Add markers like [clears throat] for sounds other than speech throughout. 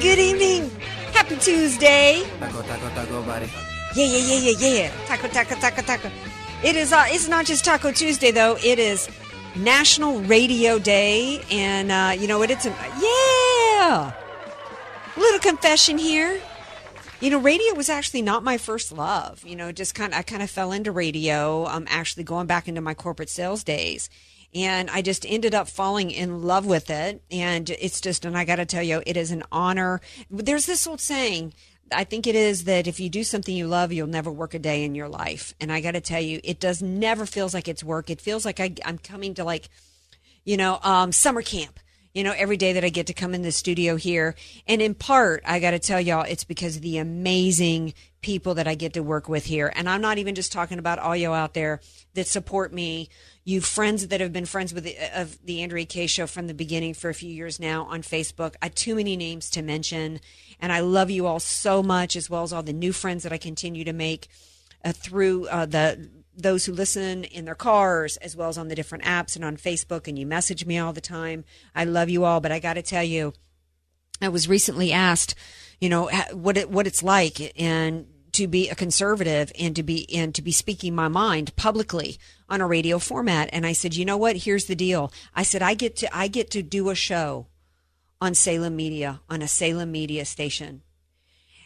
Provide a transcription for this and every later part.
Good evening. Happy Tuesday. Taco, taco, taco, buddy. Yeah, yeah, yeah, yeah, yeah. Taco, taco, taco, taco. It is. Uh, it's not just Taco Tuesday though. It is National Radio Day, and uh, you know what? It's a yeah. Little confession here. You know, radio was actually not my first love. You know, just kind of I kind of fell into radio. i um, actually going back into my corporate sales days, and I just ended up falling in love with it. And it's just, and I got to tell you, it is an honor. There's this old saying. I think it is that if you do something you love, you'll never work a day in your life. And I got to tell you, it does never feels like it's work. It feels like I, I'm coming to like, you know, um, summer camp you know, every day that I get to come in the studio here. And in part, I got to tell y'all, it's because of the amazing people that I get to work with here. And I'm not even just talking about all y'all out there that support me, you friends that have been friends with the, of the Andrea Kaye show from the beginning for a few years now on Facebook. I too many names to mention, and I love you all so much, as well as all the new friends that I continue to make uh, through uh, the those who listen in their cars as well as on the different apps and on Facebook and you message me all the time. I love you all, but I got to tell you I was recently asked, you know, what it what it's like and to be a conservative and to be and to be speaking my mind publicly on a radio format and I said, "You know what? Here's the deal." I said, "I get to I get to do a show on Salem Media on a Salem Media station."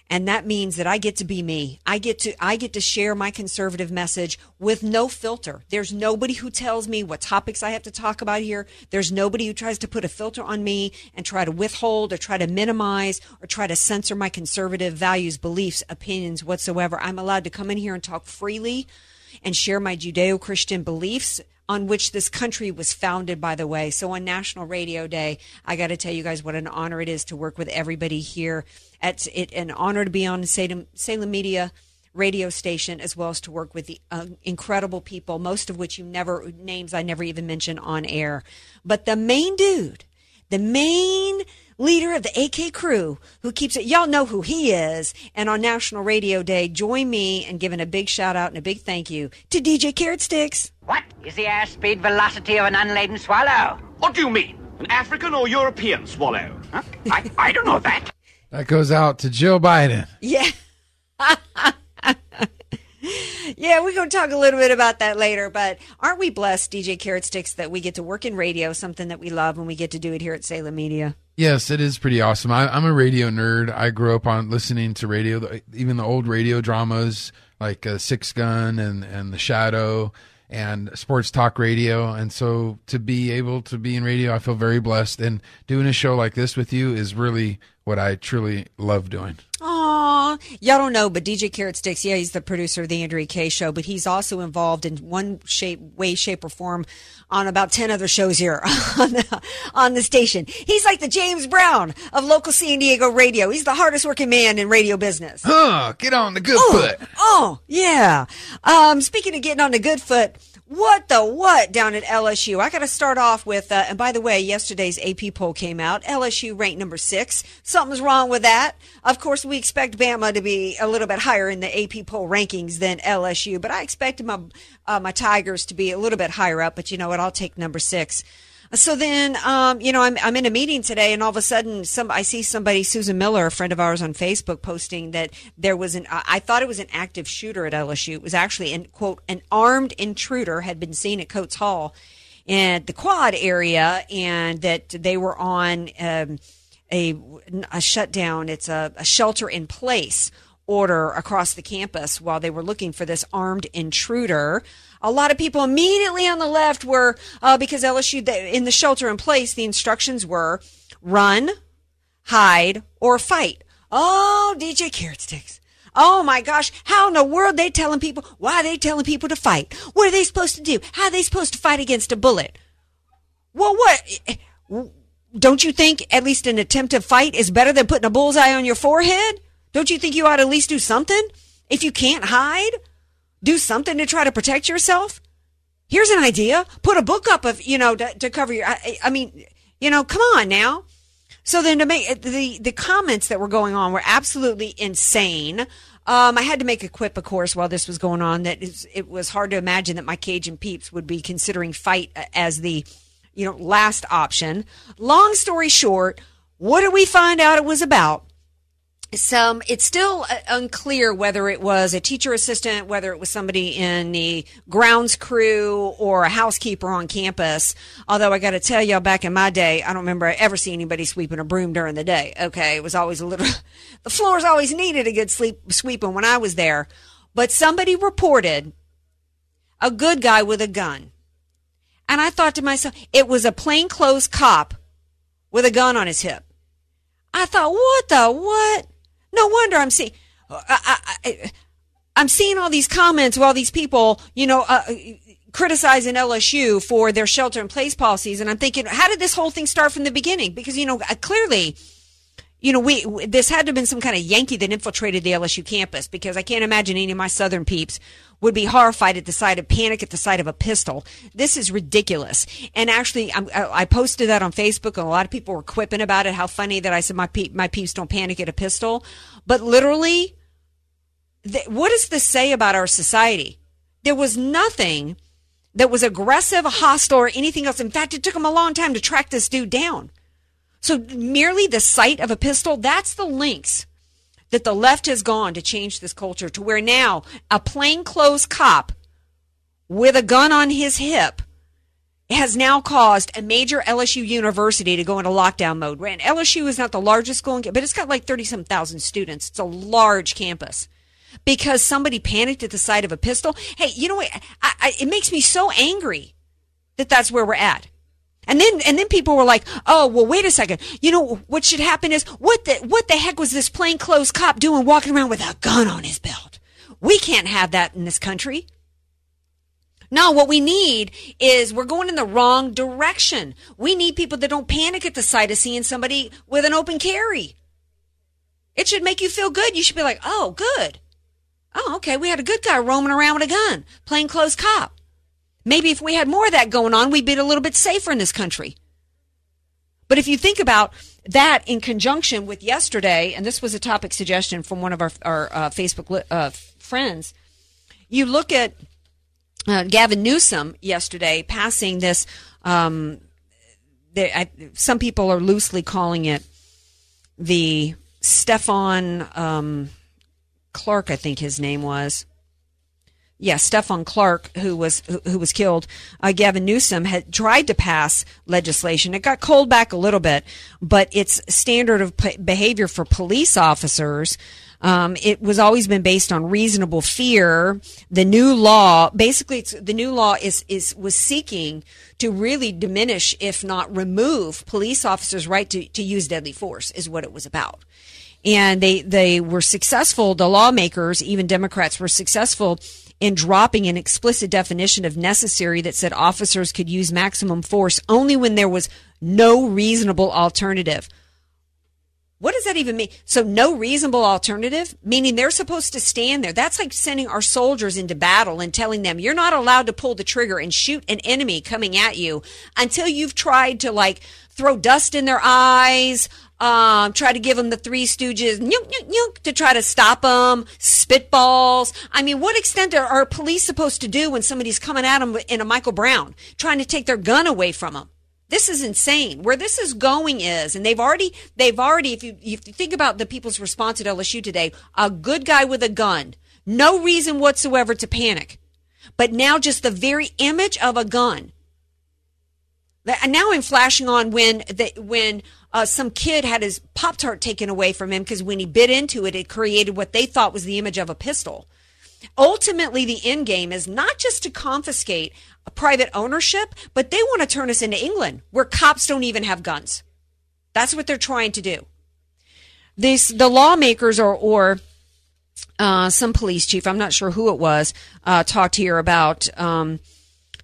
And that means that I get to be me. I get to I get to share my conservative message with no filter. There's nobody who tells me what topics I have to talk about here. There's nobody who tries to put a filter on me and try to withhold or try to minimize or try to censor my conservative values, beliefs, opinions whatsoever. I'm allowed to come in here and talk freely and share my Judeo-Christian beliefs on which this country was founded, by the way. So on National Radio Day, I got to tell you guys what an honor it is to work with everybody here. It's it, an honor to be on Salem, Salem Media radio station as well as to work with the uh, incredible people, most of which you never names I never even mention on air. But the main dude, the main leader of the AK crew who keeps it. Y'all know who he is. And on National Radio Day, join me in giving a big shout out and a big thank you to DJ Carrot Sticks. What is the airspeed velocity of an unladen swallow? What do you mean? An African or European swallow? Huh? I, I don't know that. That goes out to Joe Biden. Yeah. [laughs] yeah, we're going to talk a little bit about that later. But aren't we blessed, DJ Carrot Sticks, that we get to work in radio, something that we love, and we get to do it here at Salem Media? Yes, it is pretty awesome. I, I'm a radio nerd. I grew up on listening to radio, even the old radio dramas like uh, Six Gun and and The Shadow and sports talk radio. And so to be able to be in radio, I feel very blessed. And doing a show like this with you is really what I truly love doing. Aw, y'all don't know, but DJ Carrot Sticks, yeah, he's the producer of the Andrea Kaye show, but he's also involved in one shape, way, shape, or form on about 10 other shows here [laughs] on the, on the station. He's like the James Brown of local San Diego radio. He's the hardest working man in radio business. Huh, get on the good oh, foot. Oh, yeah. Um, speaking of getting on the good foot, what the what down at LSU? I got to start off with, uh, and by the way, yesterday's AP poll came out. LSU ranked number six. Something's wrong with that. Of course, we expect Bama to be a little bit higher in the AP poll rankings than LSU, but I expected my uh, my Tigers to be a little bit higher up. But you know what? I'll take number six. So then, um, you know, I'm, I'm in a meeting today, and all of a sudden, some I see somebody, Susan Miller, a friend of ours on Facebook, posting that there was an. I thought it was an active shooter at LSU. It was actually an quote an armed intruder had been seen at Coates Hall, in the Quad area, and that they were on um, a a shutdown. It's a, a shelter in place order across the campus while they were looking for this armed intruder. A lot of people immediately on the left were, uh, because LSU, in the shelter in place, the instructions were run, hide, or fight. Oh, DJ Carrot Sticks. Oh my gosh, how in the world they telling people, why are they telling people to fight? What are they supposed to do? How are they supposed to fight against a bullet? Well, what? don't you think at least an attempt to fight is better than putting a bullseye on your forehead? Don't you think you ought to at least do something? If you can't hide, do something to try to protect yourself. Here's an idea. Put a book up of, you know, to, to cover your, I, I mean, you know, come on now. So then to make the, the comments that were going on were absolutely insane. Um, I had to make a quip, of course, while this was going on that it was hard to imagine that my Cajun peeps would be considering fight as the, you know, last option. Long story short, what did we find out it was about? Some it's still uh, unclear whether it was a teacher assistant whether it was somebody in the grounds crew or a housekeeper on campus. Although i got to tell y'all back in my day i don't remember I ever seeing anybody sweeping a broom during the day okay? It was always a little [laughs] the floors always needed a good sleep sweeping when i was there. But somebody reported a good guy with a gun. And i thought to myself it was a plainclothes cop with a gun on his hip. I thought what the what no wonder I'm seeing. I, I, I'm seeing all these comments of all these people, you know, uh, criticizing LSU for their shelter in place policies, and I'm thinking, how did this whole thing start from the beginning? Because you know, uh, clearly, you know, we this had to have been some kind of Yankee that infiltrated the LSU campus because I can't imagine any of my Southern peeps would be horrified at the sight of panic at the sight of a pistol. This is ridiculous. And actually, I'm, i posted that on Facebook, and a lot of people were quipping about it. How funny that I said my my peeps don't panic at a pistol, but literally, th- what does this say about our society? There was nothing that was aggressive, hostile, or anything else. In fact, it took them a long time to track this dude down. So merely the sight of a pistol, that's the links that the left has gone to change this culture to where now a plainclothes cop with a gun on his hip has now caused a major LSU university to go into lockdown mode. And LSU is not the largest school, but it's got like 30 some thousand students. It's a large campus because somebody panicked at the sight of a pistol. Hey, you know what? I, I, it makes me so angry that that's where we're at. And then, and then people were like, "Oh, well, wait a second. You know what should happen is what the what the heck was this plainclothes cop doing, walking around with a gun on his belt? We can't have that in this country." No, what we need is we're going in the wrong direction. We need people that don't panic at the sight of seeing somebody with an open carry. It should make you feel good. You should be like, "Oh, good. Oh, okay. We had a good guy roaming around with a gun, plainclothes cop." Maybe if we had more of that going on, we'd be a little bit safer in this country. But if you think about that in conjunction with yesterday, and this was a topic suggestion from one of our, our uh, Facebook uh, friends, you look at uh, Gavin Newsom yesterday passing this. Um, I, some people are loosely calling it the Stephon um, Clark, I think his name was yeah, Stephon Clark, who was who was killed, uh, Gavin Newsom had tried to pass legislation. It got called back a little bit, but its standard of p- behavior for police officers. Um, it was always been based on reasonable fear. The new law, basically, the new law is is was seeking to really diminish, if not remove, police officers' right to, to use deadly force. Is what it was about and they they were successful. The lawmakers, even Democrats, were successful in dropping an explicit definition of necessary that said officers could use maximum force only when there was no reasonable alternative. What does that even mean? So no reasonable alternative, meaning they're supposed to stand there. That's like sending our soldiers into battle and telling them you're not allowed to pull the trigger and shoot an enemy coming at you until you've tried to like throw dust in their eyes, um, try to give them the Three Stooges, nyunk, nyunk, nyunk, to try to stop them, spitballs. I mean, what extent are, are police supposed to do when somebody's coming at them in a Michael Brown, trying to take their gun away from them? This is insane. Where this is going is, and they've already, they've already, if you, if you think about the people's response at LSU today, a good guy with a gun, no reason whatsoever to panic. But now just the very image of a gun. And now I'm flashing on when the, when uh, some kid had his Pop Tart taken away from him because when he bit into it, it created what they thought was the image of a pistol. Ultimately, the end game is not just to confiscate private ownership, but they want to turn us into England, where cops don't even have guns. That's what they're trying to do. This, the lawmakers or, or uh, some police chief, I'm not sure who it was, uh, talked here about um,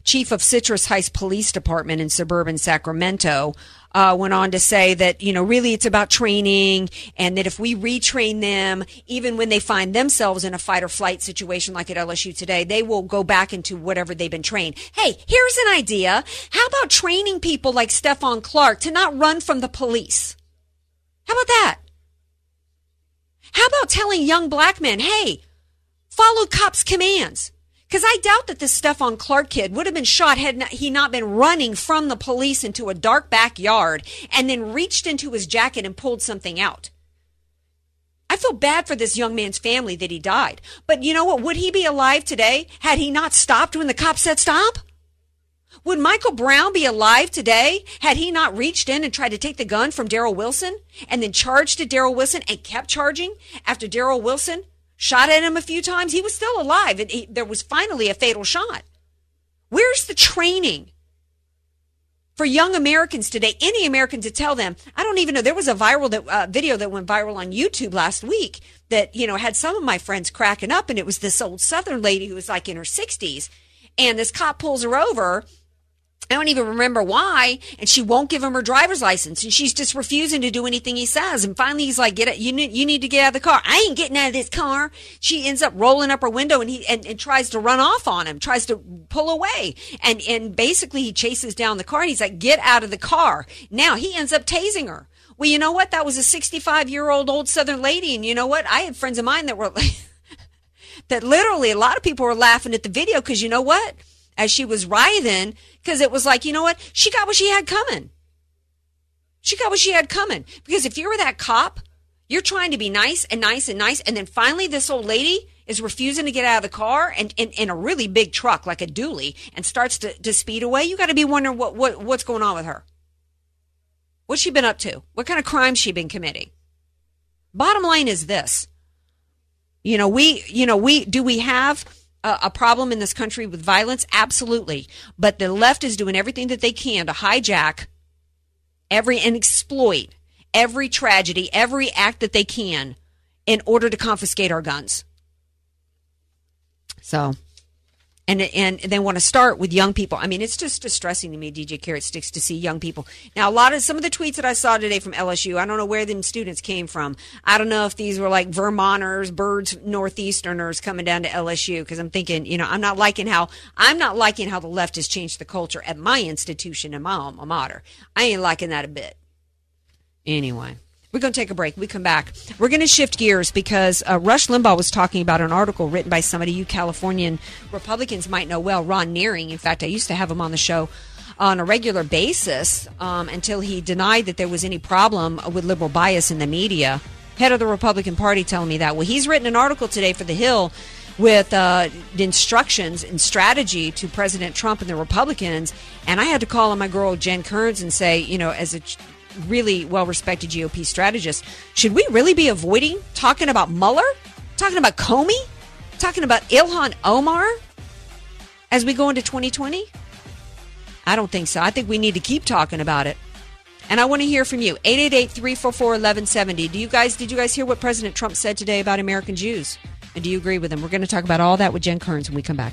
chief of Citrus Heights Police Department in suburban Sacramento uh, went on to say that, you know, really it's about training and that if we retrain them, even when they find themselves in a fight or flight situation like at LSU today, they will go back into whatever they've been trained. Hey, here's an idea. How about training people like Stephon Clark to not run from the police? How about that? How about telling young black men, hey, follow cops' commands? Because I doubt that this Stephon Clark kid would have been shot had he not been running from the police into a dark backyard and then reached into his jacket and pulled something out. I feel bad for this young man's family that he died. But you know what? Would he be alive today had he not stopped when the cops said stop? Would Michael Brown be alive today had he not reached in and tried to take the gun from Daryl Wilson and then charged at Daryl Wilson and kept charging after Daryl Wilson shot at him a few times. He was still alive. And he, there was finally a fatal shot. Where's the training for young Americans today? Any American to tell them, I don't even know. There was a viral that, uh, video that went viral on YouTube last week that, you know, had some of my friends cracking up. And it was this old Southern lady who was like in her 60s. And this cop pulls her over I don't even remember why. And she won't give him her driver's license. And she's just refusing to do anything he says. And finally he's like, get it. You need, you need to get out of the car. I ain't getting out of this car. She ends up rolling up her window and he, and, and tries to run off on him, tries to pull away. And, and basically he chases down the car and he's like, get out of the car. Now he ends up tasing her. Well, you know what? That was a 65 year old old Southern lady. And you know what? I had friends of mine that were like, [laughs] that literally a lot of people were laughing at the video because you know what? As she was writhing, because it was like, you know what? She got what she had coming. She got what she had coming. Because if you were that cop, you're trying to be nice and nice and nice. And then finally, this old lady is refusing to get out of the car and in a really big truck, like a dually, and starts to, to speed away. You got to be wondering what, what, what's going on with her. What's she been up to? What kind of crime she been committing? Bottom line is this. You know, we, you know, we, do we have a, problem in this country with violence? Absolutely. But the left is doing everything that they can to hijack every and exploit every tragedy, every act that they can in order to confiscate our guns. So and and they want to start with young people. I mean, it's just distressing to me, DJ Carrot Sticks, to see young people. Now, a lot of some of the tweets that I saw today from LSU, I don't know where the students came from. I don't know if these were like Vermonters, birds, northeasterners coming down to LSU because I'm thinking, you know, I'm not liking how I'm not liking how the left has changed the culture at my institution and my alma mater. I ain't liking that a bit. Anyway. We're going to take a break. We come back. We're going to shift gears because uh, Rush Limbaugh was talking about an article written by somebody you Californian Republicans might know well, Ron Nehring. In fact, I used to have him on the show on a regular basis um, until he denied that there was any problem with liberal bias in the media. Head of the Republican Party telling me that. Well, he's written an article today for The Hill with uh, instructions and strategy to President Trump and the Republicans. And I had to call on my girl Jen Kearns and say, you know, as a really well respected GOP strategist, should we really be avoiding talking about Mueller, talking about Comey, talking about Ilhan Omar as we go into 2020? I don't think so. I think we need to keep talking about it. And I want to hear from you. 888-344-1170. Do you guys did you guys hear what President Trump said today about American Jews? And do you agree with him? We're going to talk about all that with Jen Kearns when we come back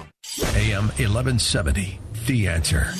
AM 1170, The Answer.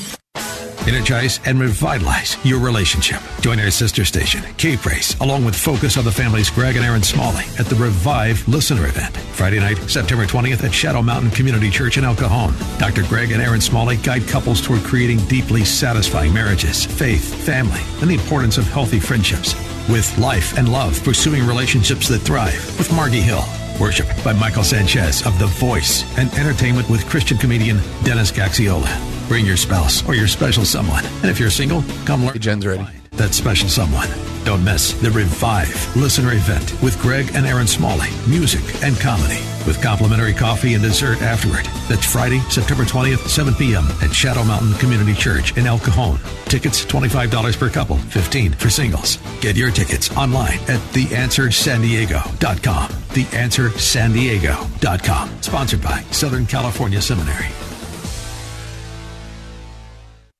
Energize and revitalize your relationship. Join our sister station, K along with Focus on the Family's Greg and Erin Smalley at the Revive Listener Event, Friday night, September 20th at Shadow Mountain Community Church in El Cajon. Dr. Greg and Erin Smalley guide couples toward creating deeply satisfying marriages, faith, family, and the importance of healthy friendships. With life and love, pursuing relationships that thrive with Margie Hill. Worship by Michael Sanchez of The Voice and entertainment with Christian comedian Dennis Gaxiola. Bring your spouse or your special someone. And if you're single, come learn. Jen's ready. That special someone. Don't miss the Revive Listener Event with Greg and Erin Smalley, music and comedy, with complimentary coffee and dessert afterward. That's Friday, September 20th, 7 p.m. at Shadow Mountain Community Church in El Cajon. Tickets $25 per couple, 15 for singles. Get your tickets online at theanswersandiego.com. Theanswersandiego.com. Sponsored by Southern California Seminary.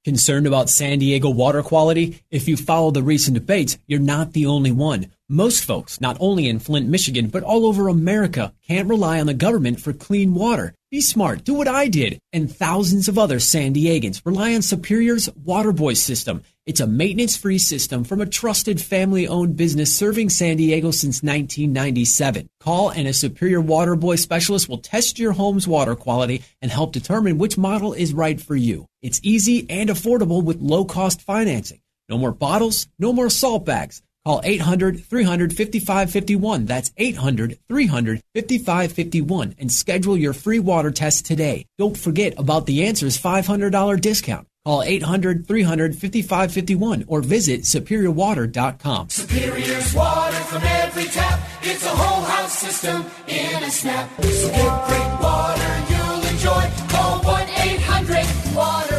Concerned about San Diego water quality? If you follow the recent debates, you're not the only one. Most folks, not only in Flint, Michigan, but all over America, can't rely on the government for clean water. Be smart, do what I did, and thousands of other San Diegans rely on Superior's Waterboy system. It's a maintenance free system from a trusted family owned business serving San Diego since 1997. Call and a Superior Waterboy specialist will test your home's water quality and help determine which model is right for you. It's easy and affordable with low cost financing. No more bottles, no more salt bags. Call 800 300 5551. That's 800 300 5551 and schedule your free water test today. Don't forget about the answer's $500 discount. Call 800 300 5551 or visit superiorwater.com. Superior's water from every tap. It's a whole house system in a snap. So get great water you'll enjoy. Call 1 800 Water.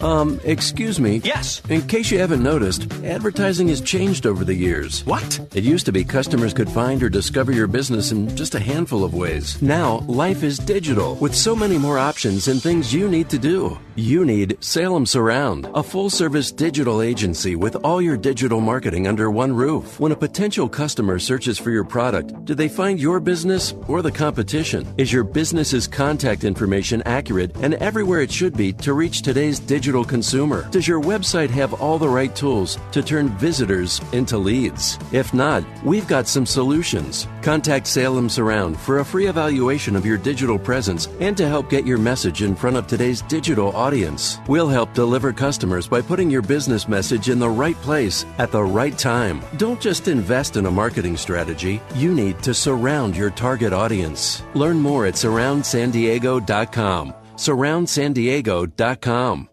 Um, excuse me. Yes. In case you haven't noticed, advertising has changed over the years. What? It used to be customers could find or discover your business in just a handful of ways. Now, life is digital with so many more options and things you need to do. You need Salem Surround, a full service digital agency with all your digital marketing under one roof. When a potential customer searches for your product, do they find your business or the competition? Is your business's contact information accurate and everywhere it should be to reach today's digital consumer? Does your website have all the right tools to turn visitors into leads? If not, we've got some solutions. Contact Salem Surround for a free evaluation of your digital presence and to help get your message in front of today's digital audience. We'll help deliver customers by putting your business message in the right place at the right time. Don't just invest in a marketing strategy, you need to surround your target audience. Learn more at surroundsandiego.com. Surroundsandiego.com.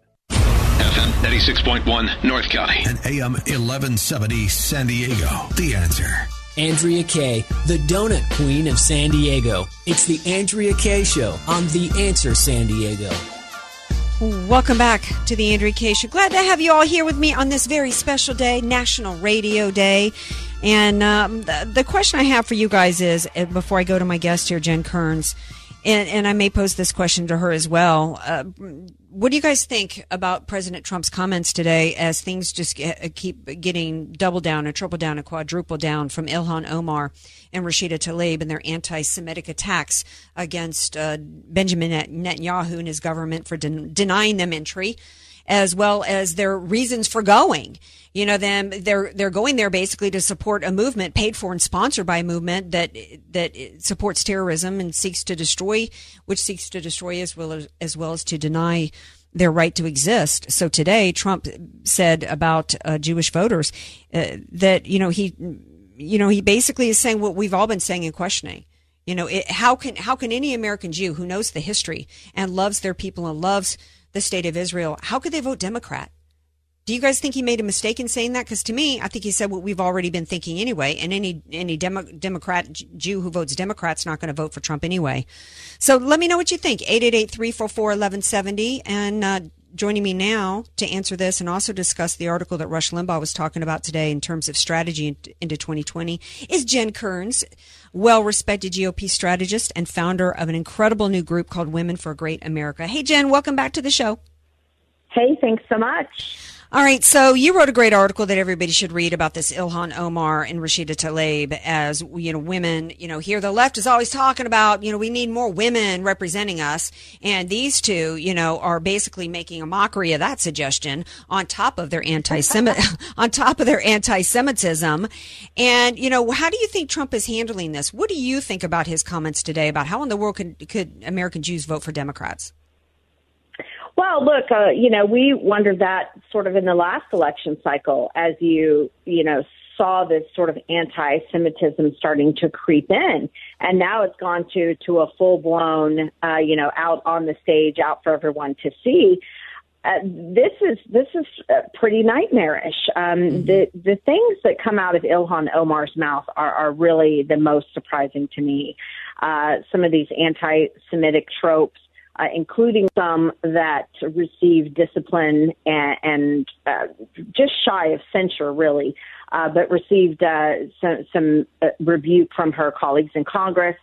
FM 96.1 North County. And AM 1170 San Diego. The answer. Andrea Kaye, the donut queen of San Diego. It's the Andrea Kaye Show on The Answer San Diego. Welcome back to the Andrea Kaye Show. Glad to have you all here with me on this very special day, National Radio Day. And um, the, the question I have for you guys is uh, before I go to my guest here, Jen Kearns, and, and I may pose this question to her as well. Uh, what do you guys think about President Trump's comments today as things just get, keep getting double down and triple down and quadruple down from Ilhan Omar and Rashida Tlaib and their anti Semitic attacks against uh, Benjamin Netanyahu and his government for den- denying them entry, as well as their reasons for going? you know them they're they're going there basically to support a movement paid for and sponsored by a movement that that supports terrorism and seeks to destroy which seeks to destroy as well as, as well as to deny their right to exist. So today, Trump said about uh, Jewish voters uh, that you know he, you know, he basically is saying what we've all been saying and questioning. You know, it, how can how can any American Jew who knows the history and loves their people and loves the state of Israel, how could they vote Democrat? Do you guys think he made a mistake in saying that? Because to me, I think he said what we've already been thinking anyway. And any any Demo- Democrat Jew who votes Democrat's not going to vote for Trump anyway. So let me know what you think. 888-344-1170. And uh, joining me now to answer this and also discuss the article that Rush Limbaugh was talking about today in terms of strategy into 2020 is Jen Kearns, well-respected GOP strategist and founder of an incredible new group called Women for a Great America. Hey, Jen, welcome back to the show. Hey, thanks so much. All right, so you wrote a great article that everybody should read about this Ilhan Omar and Rashida Tlaib as you know women. You know, here the left is always talking about you know we need more women representing us, and these two you know are basically making a mockery of that suggestion on top of their anti [laughs] [laughs] on top of their anti-Semitism. And you know, how do you think Trump is handling this? What do you think about his comments today about how in the world could could American Jews vote for Democrats? Well, look, uh, you know, we wondered that sort of in the last election cycle as you, you know, saw this sort of anti-Semitism starting to creep in, and now it's gone to to a full blown, uh, you know, out on the stage, out for everyone to see. Uh, this is this is uh, pretty nightmarish. Um, mm-hmm. The the things that come out of Ilhan Omar's mouth are, are really the most surprising to me. Uh, some of these anti-Semitic tropes uh, including some that received discipline and, and uh, just shy of censure, really, uh, but received uh, some, some uh, rebuke from her colleagues in Congress.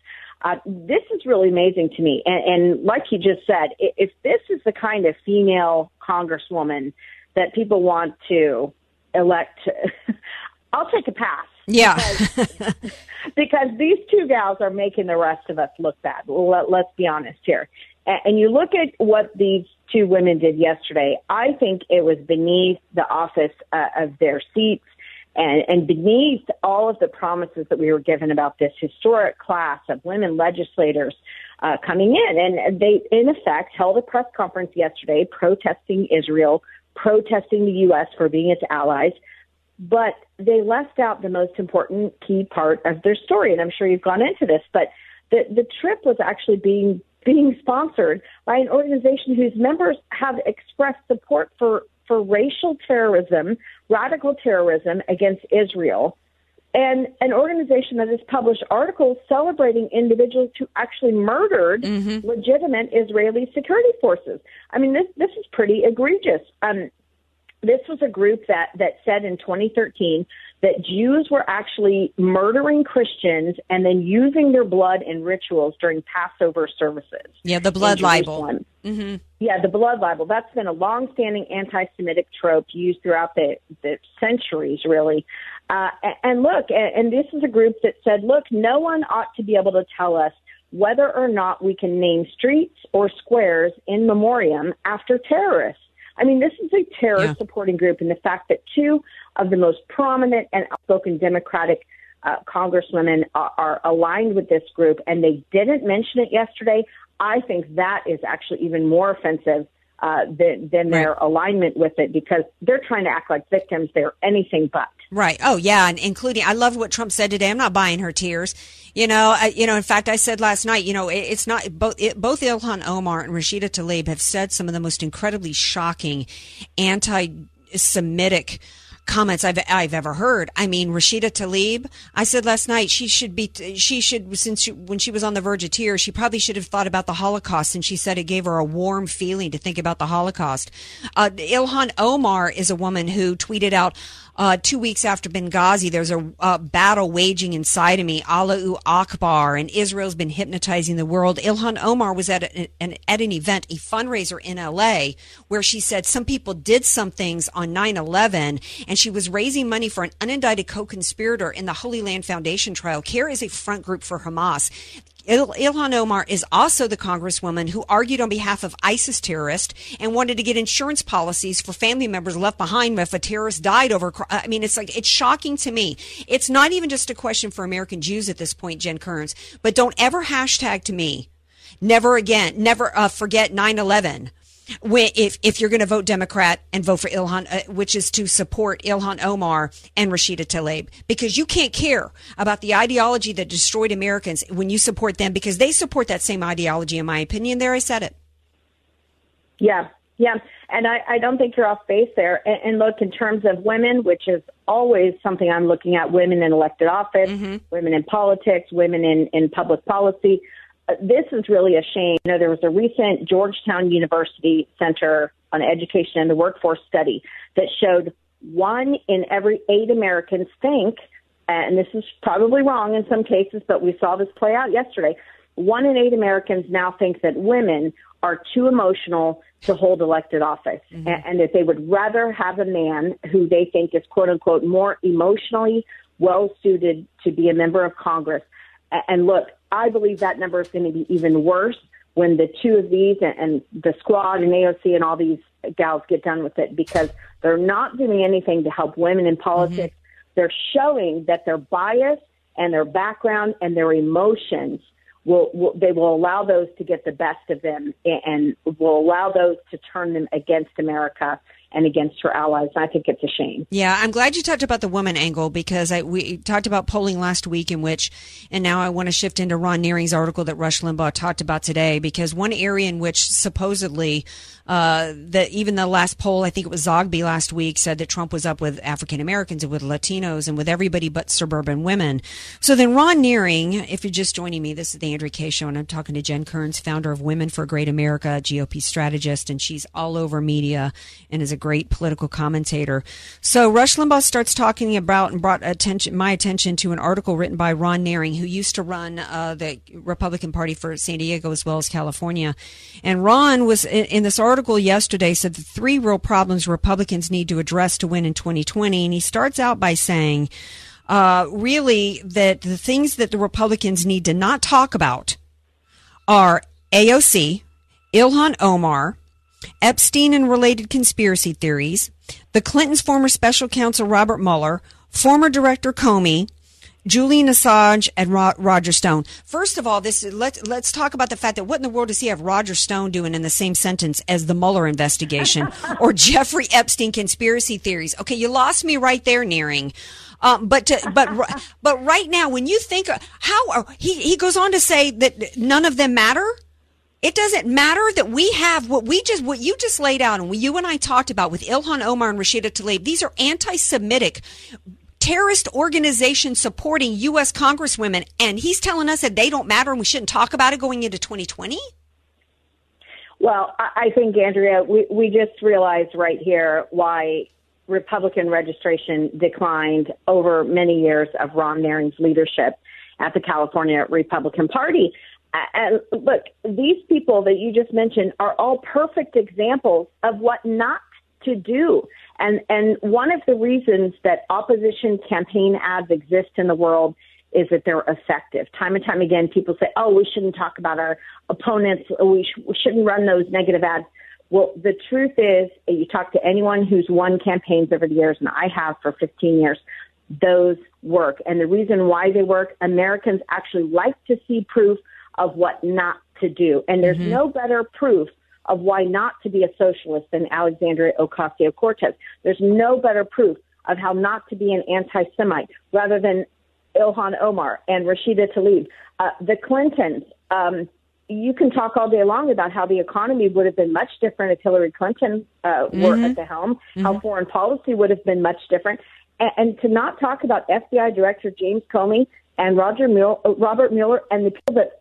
Uh, this is really amazing to me. And, and like you just said, if this is the kind of female congresswoman that people want to elect, [laughs] I'll take a pass. Yeah. because, [laughs] because these two gals are making the rest of us look bad. Let, let's be honest here and you look at what these two women did yesterday, I think it was beneath the office uh, of their seats and, and beneath all of the promises that we were given about this historic class of women legislators uh, coming in. And they, in effect, held a press conference yesterday protesting Israel, protesting the U.S. for being its allies. But they left out the most important key part of their story. And I'm sure you've gone into this, but the, the trip was actually being being sponsored by an organization whose members have expressed support for, for racial terrorism, radical terrorism against Israel, and an organization that has published articles celebrating individuals who actually murdered mm-hmm. legitimate Israeli security forces. I mean, this this is pretty egregious. Um, this was a group that that said in 2013 that Jews were actually murdering Christians and then using their blood in rituals during Passover services. Yeah, the blood libel. Mm-hmm. Yeah, the blood libel. That's been a long-standing anti-Semitic trope used throughout the, the centuries, really. Uh, and look, and this is a group that said, look, no one ought to be able to tell us whether or not we can name streets or squares in memoriam after terrorists. I mean, this is a terrorist yeah. supporting group, and the fact that two of the most prominent and outspoken Democratic uh, congresswomen are, are aligned with this group, and they didn't mention it yesterday. I think that is actually even more offensive uh, than, than right. their alignment with it because they're trying to act like victims. They're anything but. Right. Oh, yeah. And including, I love what Trump said today. I'm not buying her tears. You know, I, you know. In fact, I said last night. You know, it, it's not both. It, both Ilhan Omar and Rashida Tlaib have said some of the most incredibly shocking, anti-Semitic comments I've I've ever heard. I mean, Rashida Tlaib. I said last night she should be she should since she, when she was on the verge of tears, she probably should have thought about the Holocaust, and she said it gave her a warm feeling to think about the Holocaust. Uh, Ilhan Omar is a woman who tweeted out uh, two weeks after Benghazi, there's a, a, battle waging inside of me, Allahu Akbar, and Israel's been hypnotizing the world. Ilhan Omar was at an, at an event, a fundraiser in LA, where she said some people did some things on 9-11, and she was raising money for an unindicted co-conspirator in the Holy Land Foundation trial. CAIR is a front group for Hamas. Il- Ilhan Omar is also the congresswoman who argued on behalf of ISIS terrorists and wanted to get insurance policies for family members left behind if a terrorist died over. I mean, it's like, it's shocking to me. It's not even just a question for American Jews at this point, Jen Kearns, but don't ever hashtag to me, never again, never uh, forget 9 11 if if you're going to vote Democrat and vote for Ilhan, uh, which is to support Ilhan Omar and Rashida Tlaib, because you can't care about the ideology that destroyed Americans when you support them because they support that same ideology. In my opinion, there I said it. Yeah, yeah, and I, I don't think you're off base there. And, and look, in terms of women, which is always something I'm looking at, women in elected office, mm-hmm. women in politics, women in in public policy this is really a shame. You know, there was a recent Georgetown University Center on Education and the Workforce study that showed one in every eight Americans think, and this is probably wrong in some cases, but we saw this play out yesterday. one in eight Americans now think that women are too emotional to hold elected office Mm-hmm. and, and that they would rather have a man who they think is quote unquote more emotionally well suited to be a member of Congress. And look, I believe that number is going to be even worse when the two of these and, and the squad and AOC and all these gals get done with it because they're not doing anything to help women in politics. Mm-hmm. They're showing that their bias and their background and their emotions will, will they will allow those to get the best of them and, and will allow those to turn them against America and against her allies. I think it's a shame. Yeah, I'm glad you talked about the woman angle because I, we talked about polling last week in which, and now I want to shift into Ron Nehring's article that Rush Limbaugh talked about today because one area in which supposedly uh, that even the last poll, I think it was Zogby last week, said that Trump was up with African Americans and with Latinos and with everybody but suburban women. So then Ron Nehring, if you're just joining me, this is the Andrea Kaye Show, and I'm talking to Jen Kearns, founder of Women for Great America, GOP strategist, and she's all over media and is a great political commentator. So Rush Limbaugh starts talking about and brought attention my attention to an article written by Ron Nehring, who used to run uh, the Republican Party for San Diego as well as California. And Ron was in, in this article yesterday said the three real problems Republicans need to address to win in 2020, and he starts out by saying. Uh, really, that the things that the Republicans need to not talk about are AOC, Ilhan Omar, Epstein and related conspiracy theories, the Clintons' former special counsel Robert Mueller, former director Comey, Julian Assange and Ro- Roger Stone. First of all, this let's let's talk about the fact that what in the world does he have Roger Stone doing in the same sentence as the Mueller investigation [laughs] or Jeffrey Epstein conspiracy theories? Okay, you lost me right there, Nehring. Um, but to, but but right now, when you think how are, he he goes on to say that none of them matter. It doesn't matter that we have what we just what you just laid out and what you and I talked about with Ilhan Omar and Rashida Tlaib. These are anti-Semitic terrorist organizations supporting U.S. congresswomen, and he's telling us that they don't matter and we shouldn't talk about it going into 2020. Well, I think, Andrea, we, we just realized right here why Republican registration declined over many years of Ron Nehring's leadership at the California Republican Party. And look, these people that you just mentioned are all perfect examples of what not to do. And and one of the reasons that opposition campaign ads exist in the world is that they're effective. Time and time again, people say, "Oh, we shouldn't talk about our opponents. We, sh- we shouldn't run those negative ads." Well, the truth is, you talk to anyone who's won campaigns over the years, and I have for 15 years. Those work, and the reason why they work, Americans actually like to see proof of what not to do, and there's no better proof of why not to be a socialist than Alexandria Ocasio Cortez. There's no better proof of how not to be an anti Semite rather than Ilhan Omar and Rashida Tlaib. Uh, the Clintons, um, you can talk all day long about how the economy would have been much different if Hillary Clinton uh, were Mhm. at the helm, how foreign policy would have been much different. And, and to not talk about FBI Director James Comey and Roger Mueller, uh, Robert Mueller and the people that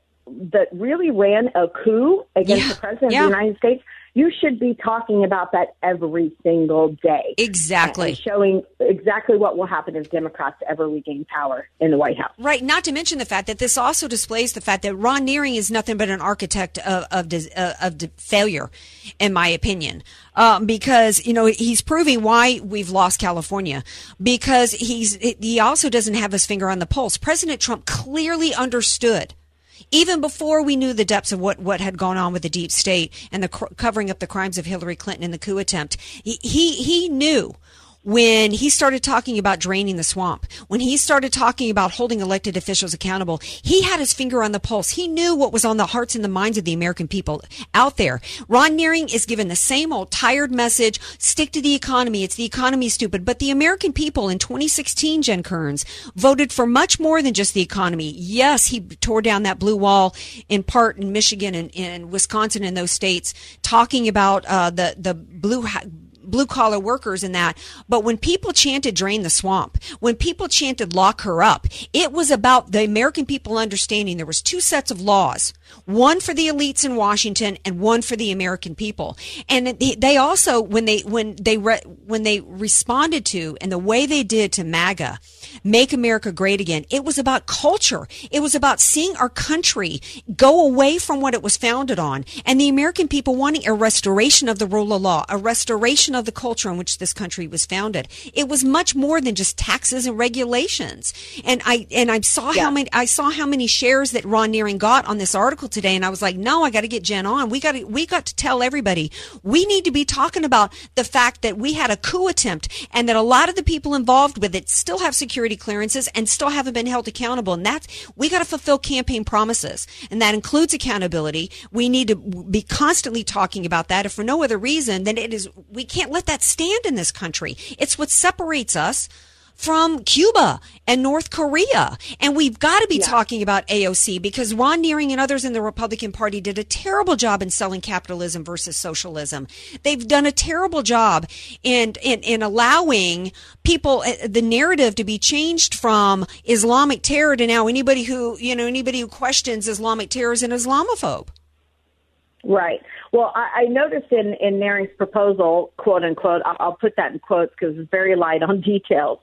that really ran a coup against the president yeah. of the United States, you should be talking about that every single day. Exactly. Showing exactly what will happen if Democrats ever regain power in the White House. Right. Not to mention the fact that this also displays the fact that Ron Nehring is nothing but an architect of of, uh, of failure, in my opinion. Um, because you know he's proving why we've lost California. Because he's he also doesn't have his finger on the pulse. President Trump clearly understood even before we knew the depths of what, what had gone on with the deep state and the cr- covering up the crimes of Hillary Clinton in the coup attempt, he, he, he knew when he started talking about draining the swamp, when he started talking about holding elected officials accountable, he had his finger on the pulse. He knew what was on the hearts and the minds of the American people out there. Ron Nehring is given the same old tired message, stick to the economy. It's the economy stupid. But the American people in 2016, Jen Kearns, voted for much more than just the economy. Yes, he tore down that blue wall in part in Michigan and in Wisconsin and those states, talking about uh, the, the blue ha- blue collar workers and that. But when people chanted drain the swamp, when people chanted lock her up, it was about the American people understanding there was two sets of laws. One for the elites in Washington and one for the American people. And they also, when they, when they, re, when they responded to and the way they did to MAGA make America great again. It was about culture. It was about seeing our country go away from what it was founded on and the American people wanting a restoration of the rule of law, a restoration of the culture in which this country was founded. It was much more than just taxes and regulations. And I, and I saw yeah. how many, I saw how many shares that Ron Nehring got on this article today. And I was like, no, I got to get Jen on. We got to, we got to tell everybody we need to be talking about the fact that we had a coup attempt and that a lot of the people involved with it still have security clearances and still haven't been held accountable. And that's, we got to fulfill campaign promises. And that includes accountability. We need to be constantly talking about that. If for no other reason, then it is, we can't let that stand in this country. It's what separates us from Cuba and North Korea. And we've got to be yeah. talking about AOC because Ron Nehring and others in the Republican Party did a terrible job in selling capitalism versus socialism. They've done a terrible job in, in, in allowing people, uh, the narrative to be changed from Islamic terror to now anybody who, you know, anybody who questions Islamic terror is an Islamophobe. Right. Well, I, I noticed in, in Nehring's proposal, quote unquote, I'll, I'll put that in quotes because it's very light on [laughs] details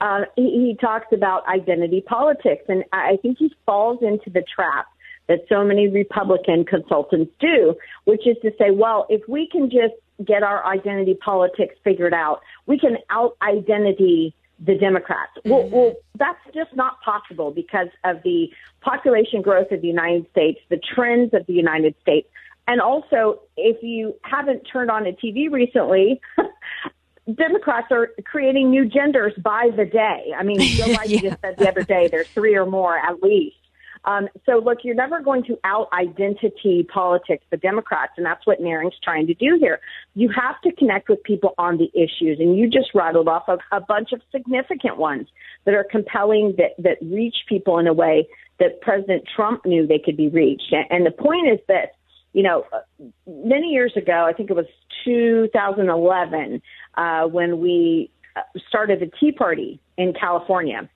uh, he, he talks about identity politics, and I think he falls into the trap that so many Republican consultants do, which is to say, well, if we can just get our identity politics figured out, we can out identity the Democrats. Mm-hmm. Well, well, that's just not possible because of the population growth of the United States, the trends of the United States. And also, if you haven't turned on a TV recently, [laughs] Democrats are creating new genders by the day. I mean, Joe [laughs] Biden yeah. just said the other day there's three or more at least. Um, so look, you're never going to out identity politics the Democrats, and that's what Nehring's trying to do here. You have to connect with people on the issues, and you just rattled off a, a bunch of significant ones that are compelling that that reach people in a way that President Trump knew they could be reached. And, and the point is this: you know, many years ago, I think it was 2011 uh, when we uh, started the Tea Party in California.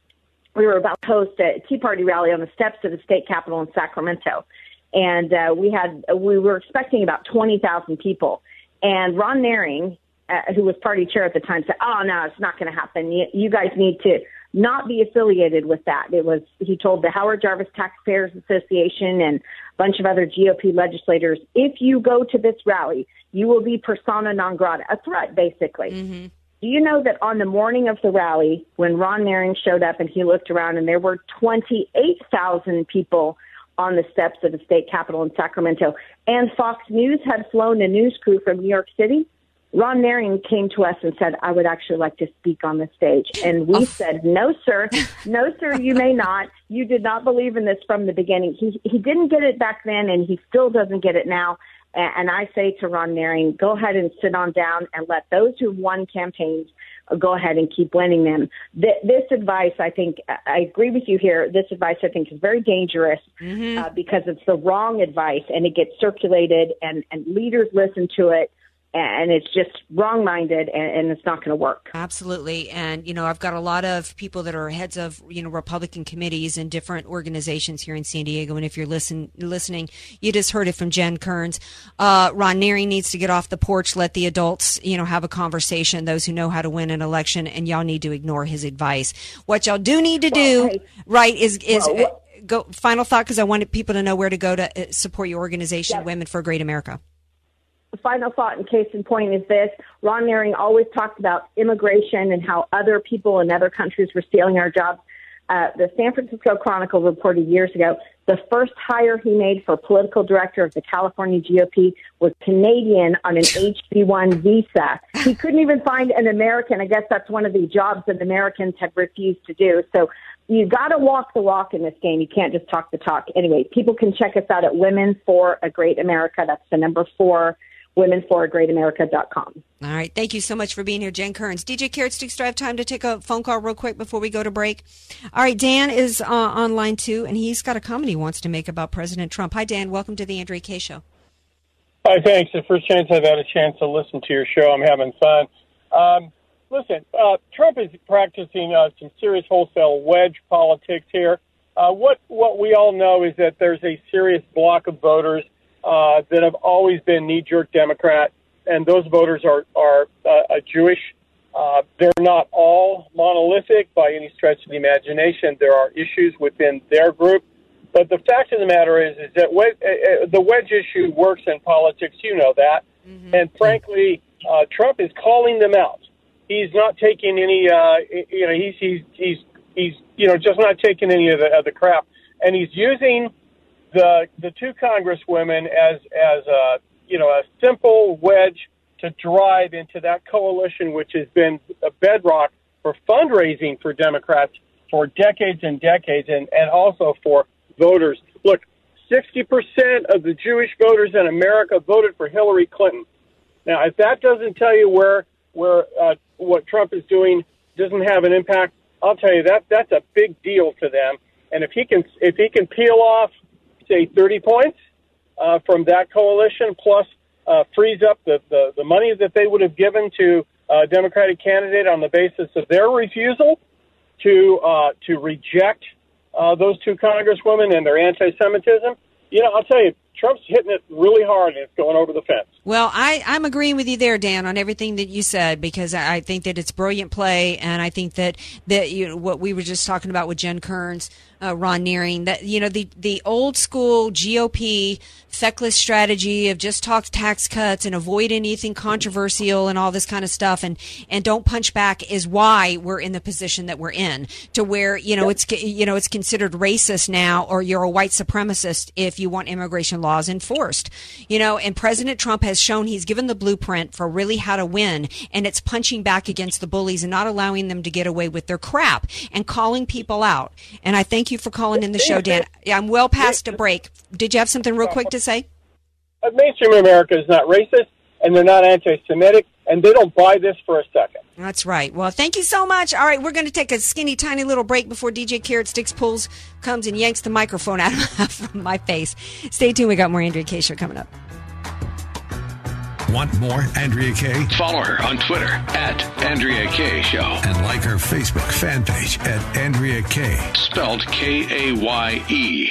We were about to host a Tea Party rally on the steps of the state capitol in Sacramento, and uh, we had we were expecting about twenty thousand people. And Ron Nehring, uh, who was party chair at the time, said, "Oh no, it's not going to happen. You, you guys need to not be affiliated with that." It was he told the Howard Jarvis Taxpayers Association and a bunch of other GOP legislators, "If you go to this rally, you will be persona non grata, a threat, basically. Mm-hmm. Do you know that on the morning of the rally, when Ron Nehring showed up and he looked around and there were 28,000 people on the steps of the state capitol in Sacramento, and Fox News had flown a news crew from New York City? Ron Nehring came to us and said, I would actually like to speak on the stage. And we oh. said, no, sir. [laughs] No, sir, you may not. You did not believe in this from the beginning. He, he didn't get it back then, and he still doesn't get it now. And I say to Ron Nehring, go ahead and sit on down and let those who've won campaigns go ahead and keep winning them. This advice, I think, I agree with you here. This advice, I think, is very dangerous mm-hmm. uh, because it's the wrong advice and it gets circulated and, and leaders listen to it and it's just wrong minded and, and, it's not going to work. Absolutely. And, you know, I've got a lot of people that are heads of, you know, Republican committees and different organizations here in San Diego. And if you're listen, listening, you just heard it from Jen Kearns. Uh, Ron Nehring needs to get off the porch, let the adults, you know, have a conversation, those who know how to win an election, and y'all need to ignore his advice. What y'all do need to do, hey, right, is, is, well, go, final thought, because I wanted people to know where to go to uh, support your organization, Women for a Great America final thought and case in point is this Ron Nehring always talked about immigration and how other people in other countries were stealing our jobs. Uh, the San Francisco Chronicle reported years ago the first hire he made for political director of the California GOP was Canadian on an HB1 visa. He couldn't even find an American. I guess that's one of the jobs that Americans have refused to do. So you got to walk the walk in this game. You can't just talk the talk. Anyway, people can check us out at Women for a Great America. That's the number four womenforagreatamerica.com. All right. Thank you so much for being here, Jen Kearns. DJ Carrot Sticks, do I have time to take a phone call real quick before we go to break? All right. Dan is uh, online too, and he's got a comment he wants to make about President Trump. Hi, Dan. Welcome to the Andrea Kaye Show. Hi, thanks. The first chance I've had a chance to listen to your show, I'm having fun. Um, listen, uh, Trump is practicing uh, some serious wholesale wedge politics here. Uh, what what we all know is that there's a serious block of voters uh, that have always been knee-jerk Democrat, and those voters are are uh, Jewish Uh, they're not all monolithic by any stretch of the imagination. There are issues within their group. But the fact of the matter is, is that wedge, uh, uh, the wedge issue works in politics. You know that. Mm-hmm. And frankly, uh, Trump is calling them out. He's not taking any, uh, you know, he's, he's, he's, he's, you know, just not taking any of the, of the crap. And he's using the, the two congresswomen as, as, a, you know, a simple wedge to drive into that coalition, which has been a bedrock for fundraising for Democrats for decades and decades, and, and also for voters. Look, 60% of the Jewish voters in America voted for Hillary Clinton. Now, if that doesn't tell you where where uh, what Trump is doing doesn't have an impact, I'll tell you that that's a big deal to them. And if he can if he can peel off say 30 points uh, from that coalition, plus uh, frees up the, the, the money that they would have given to a Democratic candidate on the basis of their refusal to uh, to reject uh, those two congresswomen and their anti-Semitism. You know, I'll tell you, Trump's hitting it really hard and it's going over the fence. Well, I, I'm agreeing with you there, Dan, on everything that you said because I think that it's brilliant play, and I think that that you know, what we were just talking about with Jen Kearns uh, Ron Nehring, that you know the the old school GOP feckless strategy of just talk tax cuts and avoid anything controversial and all this kind of stuff, and and don't punch back is why we're in the position that we're in, to where you know it's you know it's considered racist now, or you're a white supremacist if you want immigration laws enforced, you know. And President Trump has shown he's given the blueprint for really how to win, and it's punching back against the bullies and not allowing them to get away with their crap and calling people out. And I thank you for calling in the show, Dan. I'm well past a break. Did you have something real quick to say? Mainstream America is not racist, and they're not anti-Semitic, and they don't buy this for a second. That's right. Well, thank you so much. All right, we're going to take a skinny, tiny little break before DJ Carrot Sticks pulls, comes and yanks the microphone out of my [laughs] face. Stay tuned. We got more Andrea Kaye show coming up. Want more Andrea Kaye? Follow her on Twitter at Andrea Kaye Show. And like her Facebook fan page at Andrea Kaye. Spelled K A Y E.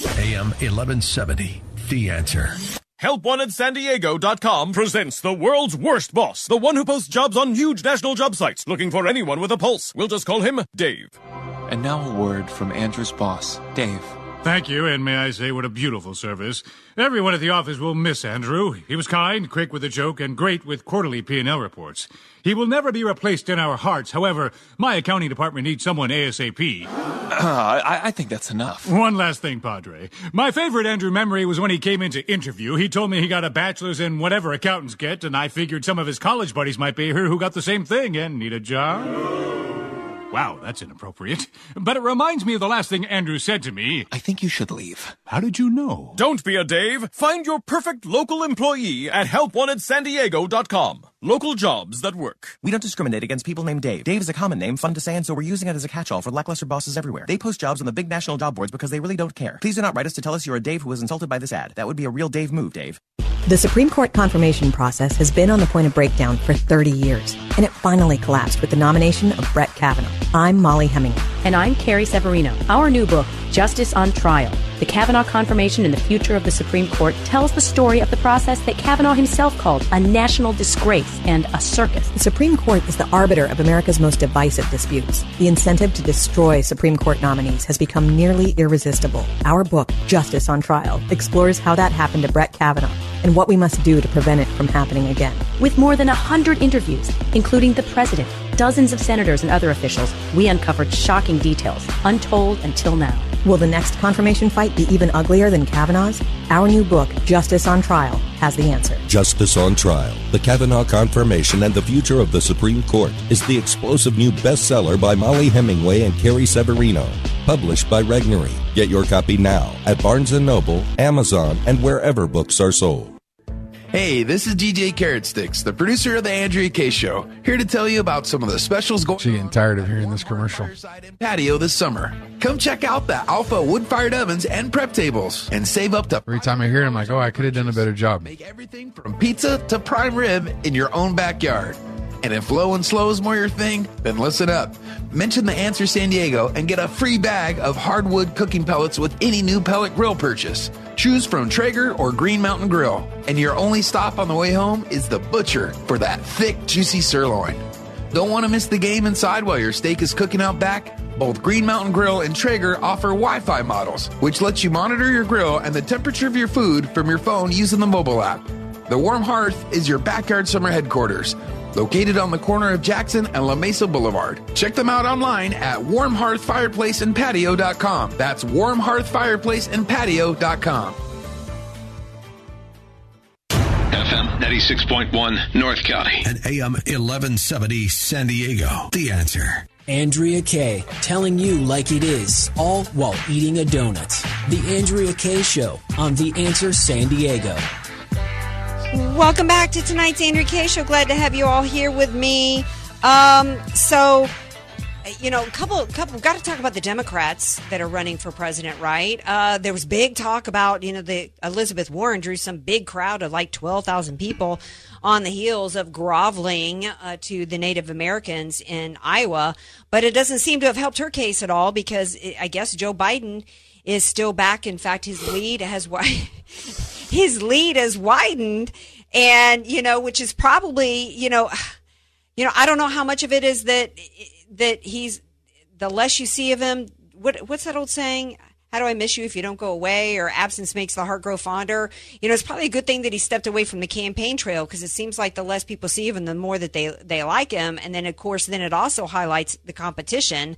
AM 1170, The Answer. HelpWantedSanDiego.com presents the world's worst boss, the one who posts jobs on huge national job sites looking for anyone with a pulse. We'll just call him Dave. And now a word from Andrew's boss, Dave. Thank you, and may I say what a beautiful service. Everyone at the office will miss Andrew. He was kind, quick with a joke, and great with quarterly P&L reports. He will never be replaced in our hearts. However, my accounting department needs someone ASAP. Uh, [clears throat] I, I think that's enough. One last thing, Padre. My favorite Andrew memory was when he came in to interview. He told me he got a bachelor's in whatever accountants get, and I figured some of his college buddies might be here who got the same thing and need a job. Wow, that's inappropriate. But it reminds me of the last thing Andrew said to me. I think you should leave. How did you know? Don't be a Dave. Find your perfect local employee at helpwantedsandiego.com. Local jobs that work. We don't discriminate against people named Dave. Dave is a common name, fun to say, and so we're using it as a catch-all for lackluster bosses everywhere. They post jobs on the big national job boards because they really don't care. Please do not write us to tell us you're a Dave who was insulted by this ad. That would be a real Dave move, Dave. The Supreme Court confirmation process has been on the point of breakdown for 30 years, and it finally collapsed with the nomination of Brett Kavanaugh. I'm Mollie Hemingway. And I'm Carrie Severino. Our new book, Justice on Trial The Kavanaugh Confirmation and the Future of the Supreme Court, tells the story of the process that Kavanaugh himself called a national disgrace and a circus. The Supreme Court is the arbiter of America's most divisive disputes. The incentive to destroy Supreme Court nominees has become nearly irresistible. Our book, Justice on Trial, explores how that happened to Brett Kavanaugh and what we must do to prevent it from happening again. With more than 100 interviews, including the president, dozens of senators, and other officials, we uncovered shocking details, untold until now. Will the next confirmation fight be even uglier than Kavanaugh's? Our new book, Justice on Trial, has the answer. Justice on Trial The Kavanaugh Confirmation and the Future of the Supreme Court is the explosive new bestseller by Mollie Hemingway and Carrie Severino. Published by Regnery. Get your copy now at Barnes & Noble, Amazon, and wherever books are sold. Hey, this is DJ Carrot Sticks, the producer of the Andrea Kaye Show, here to tell you about some of the specials going She getting tired of hearing this commercial. patio this summer. Come check out the Alfa wood-fired ovens and prep tables, and save up to Every time I hear it, I'm like, oh, I could have done a better job. Make everything from pizza to prime rib in your own backyard. And if low and slow is more your thing, then listen up. Mention the Answer San Diego and get a free bag of hardwood cooking pellets with any new pellet grill purchase. Choose from Traeger or Green Mountain Grill. And your only stop on the way home is the butcher for that thick, juicy sirloin. Don't want to miss the game inside while your steak is cooking out back? Both Green Mountain Grill and Traeger offer Wi Fi models, which lets you monitor your grill and the temperature of your food from your phone using the mobile app. The Warm Hearth is your backyard summer headquarters, located on the corner of Jackson and La Mesa Boulevard. Check them out online at Warm Hearth Fireplace and warmhearthfireplaceandpatio.com. That's warmhearthfireplaceandpatio.com. FM 96.1 North County. And AM 1170 San Diego. The answer. Andrea Kaye, telling you like it is, all while eating a donut. The Andrea Kaye Show on The Answer San Diego. Welcome back to tonight's Andrea Kaye Show. Glad to have you all here with me. Um, so, you know, a couple, couple, got to talk about the Democrats that are running for president, right? Uh, there was big talk about, you know, the Elizabeth Warren drew some big crowd of like twelve thousand people on the heels of groveling uh, to the Native Americans in Iowa, but it doesn't seem to have helped her case at all because it, I guess Joe Biden is still back. In fact, his lead has [laughs] his lead has widened, and you know, which is probably you know, you know, I don't know how much of it is that that he's the less you see of him. What what's that old saying? How do I miss you if you don't go away? Or absence makes the heart grow fonder. You know, it's probably a good thing that he stepped away from the campaign trail because it seems like the less people see him, the more that they they like him. And then, of course, then it also highlights the competition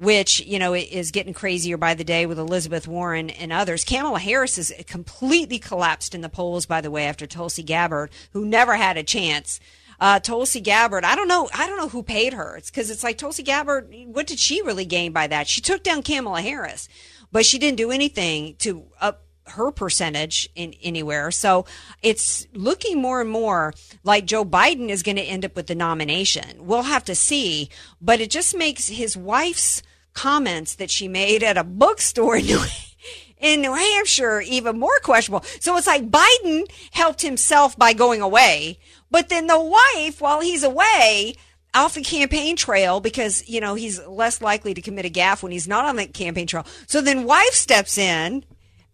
which you know is getting crazier by the day with Elizabeth Warren and others. Kamala Harris has completely collapsed in the polls, by the way, after Tulsi Gabbard, who never had a chance. Uh, Tulsi Gabbard, I don't know, I don't know who paid her. It's because it's like Tulsi Gabbard. What did she really gain by that? She took down Kamala Harris, but she didn't do anything to up her percentage in anywhere. So it's looking more and more like Joe Biden is going to end up with the nomination. We'll have to see, but it just makes his wife's comments that she made at a bookstore in New, in New Hampshire even more questionable. So it's like Biden helped himself by going away, but then the wife, while he's away, off the campaign trail because you know he's less likely to commit a gaffe when he's not on the campaign trail. So then wife steps in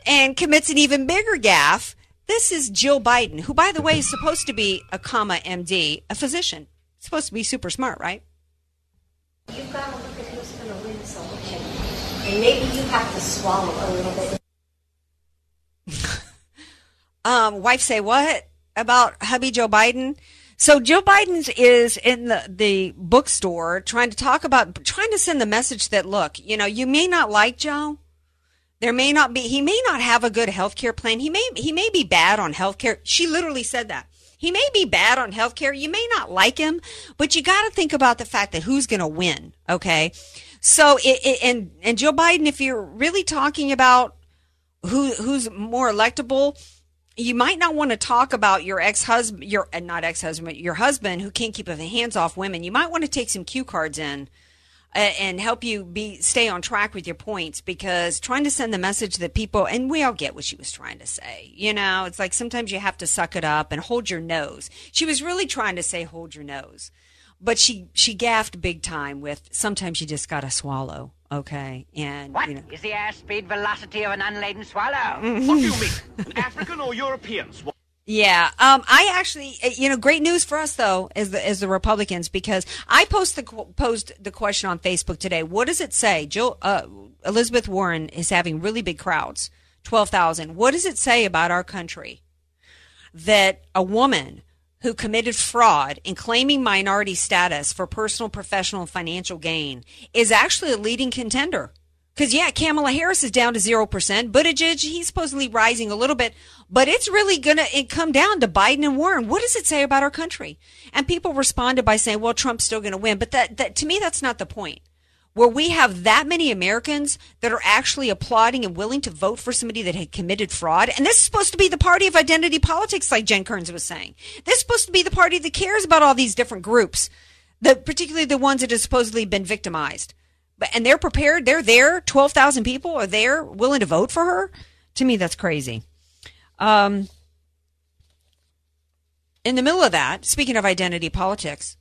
and commits an even bigger gaffe. This is Jill Biden, who by the way is supposed to be a comma MD, a physician. Supposed to be super smart, right? And maybe you have to swallow a little bit. [laughs] Um, wife say what about hubby Joe Biden? So Joe Biden is in the, the bookstore trying to talk about, trying to send the message that, look, you know, you may not like Joe. There may not be, he may not have a good health care plan. He may, he may be bad on health care. She literally said that. He may be bad on health care. You may not like him, but you got to think about the fact that who's going to win. Okay. So it, it, and, and Joe Biden, if you're really talking about who, who's more electable, you might not want to talk about your ex-husband, your uh, not ex-husband, your husband who can't keep his hands off women. You might want to take some cue cards in uh, and help you be stay on track with your points because trying to send the message that people and we all get what she was trying to say. You know, it's like sometimes you have to suck it up and hold your nose. She was really trying to say hold your nose. But she she gaffed big time with sometimes you just got to swallow. Okay. And What you know is the airspeed velocity of an unladen swallow? [laughs] What do you mean? African or European swallow? Yeah, um, I actually, uh, you know, great news for us though, as the as the Republicans, because I post the posed the question on Facebook today. What does it say? Jill uh, Elizabeth Warren is having really big crowds, twelve thousand. What does it say about our country? that a woman who committed fraud in claiming minority status for personal, professional, and financial gain is actually a leading contender. Because, yeah, Kamala Harris is down to 0%. Buttigieg, he's supposedly rising a little bit, but it's really going to come down to Biden and Warren. What does it say about our country? And people responded by saying, well, Trump's still going to win. But that, that, to me, that's not the point. Where we have that many Americans that are actually applauding and willing to vote for somebody that had committed fraud. And this is supposed to be the party of identity politics, like Jen Kearns was saying. This is supposed to be the party that cares about all these different groups, the, particularly the ones that have supposedly been victimized But, and they're prepared. They're there. Twelve thousand people are there, willing to vote for her. To me, that's crazy. Um, in the middle of that, speaking of identity politics,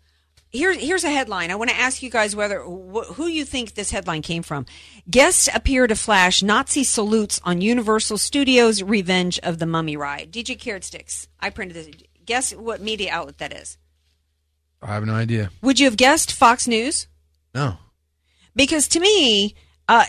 here's here's a headline. I want to ask you guys whether wh- who you think this headline came from. Guests appear to flash Nazi salutes on Universal Studios' Revenge of the Mummy ride. DJ Carrot Sticks. I printed this. Guess what media outlet that is? I have no idea. Would you have guessed Fox News? No because to me, uh,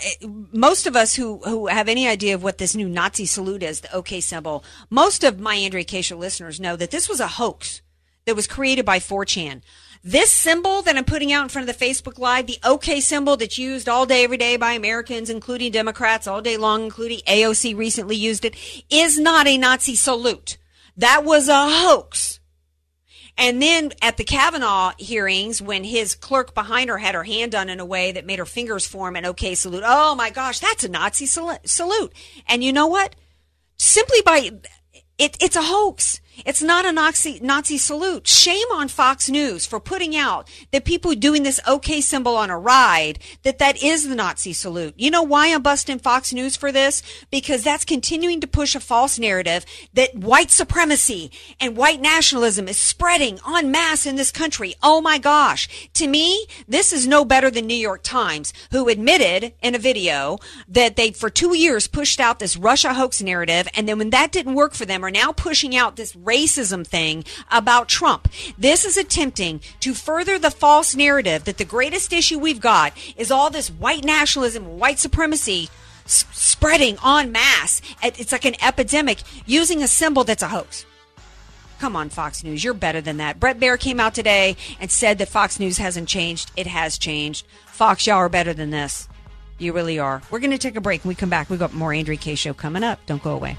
most of us who, who have any idea of what this new Nazi salute is, the OK symbol, most of my Andrea Kaye listeners know that this was a hoax that was created by 4chan. This symbol that I'm putting out in front of the Facebook Live, the OK symbol that's used all day, every day by Americans, including Democrats, all day long, including AOC recently used it, is not a Nazi salute. That was a hoax. And then at the Kavanaugh hearings, when his clerk behind her had her hand done in a way that made her fingers form an okay salute, oh my gosh, that's a Nazi salute. And you know what? Simply by it, it's a hoax. It's not a Nazi, Nazi salute. Shame on Fox News for putting out that people doing this OK symbol on a ride, that that is the Nazi salute. You know why I'm busting Fox News for this? Because that's continuing to push a false narrative that white supremacy and white nationalism is spreading en masse in this country. Oh my gosh. To me, this is no better than New York Times, who admitted in a video that they for two years pushed out this Russia hoax narrative. And then when that didn't work for them, are now pushing out this racism thing about Trump. This is attempting to further the false narrative that the greatest issue we've got is all this white nationalism, white supremacy s- spreading en masse. It's like an epidemic using a symbol that's a hoax. Come on, Fox News. You're better than that. Bret Baier came out today and said that Fox News hasn't changed. It has changed. Fox, y'all are better than this. You really are. We're going to take a break. When we come back, we've got more Andrea Kaye Show coming up. Don't go away.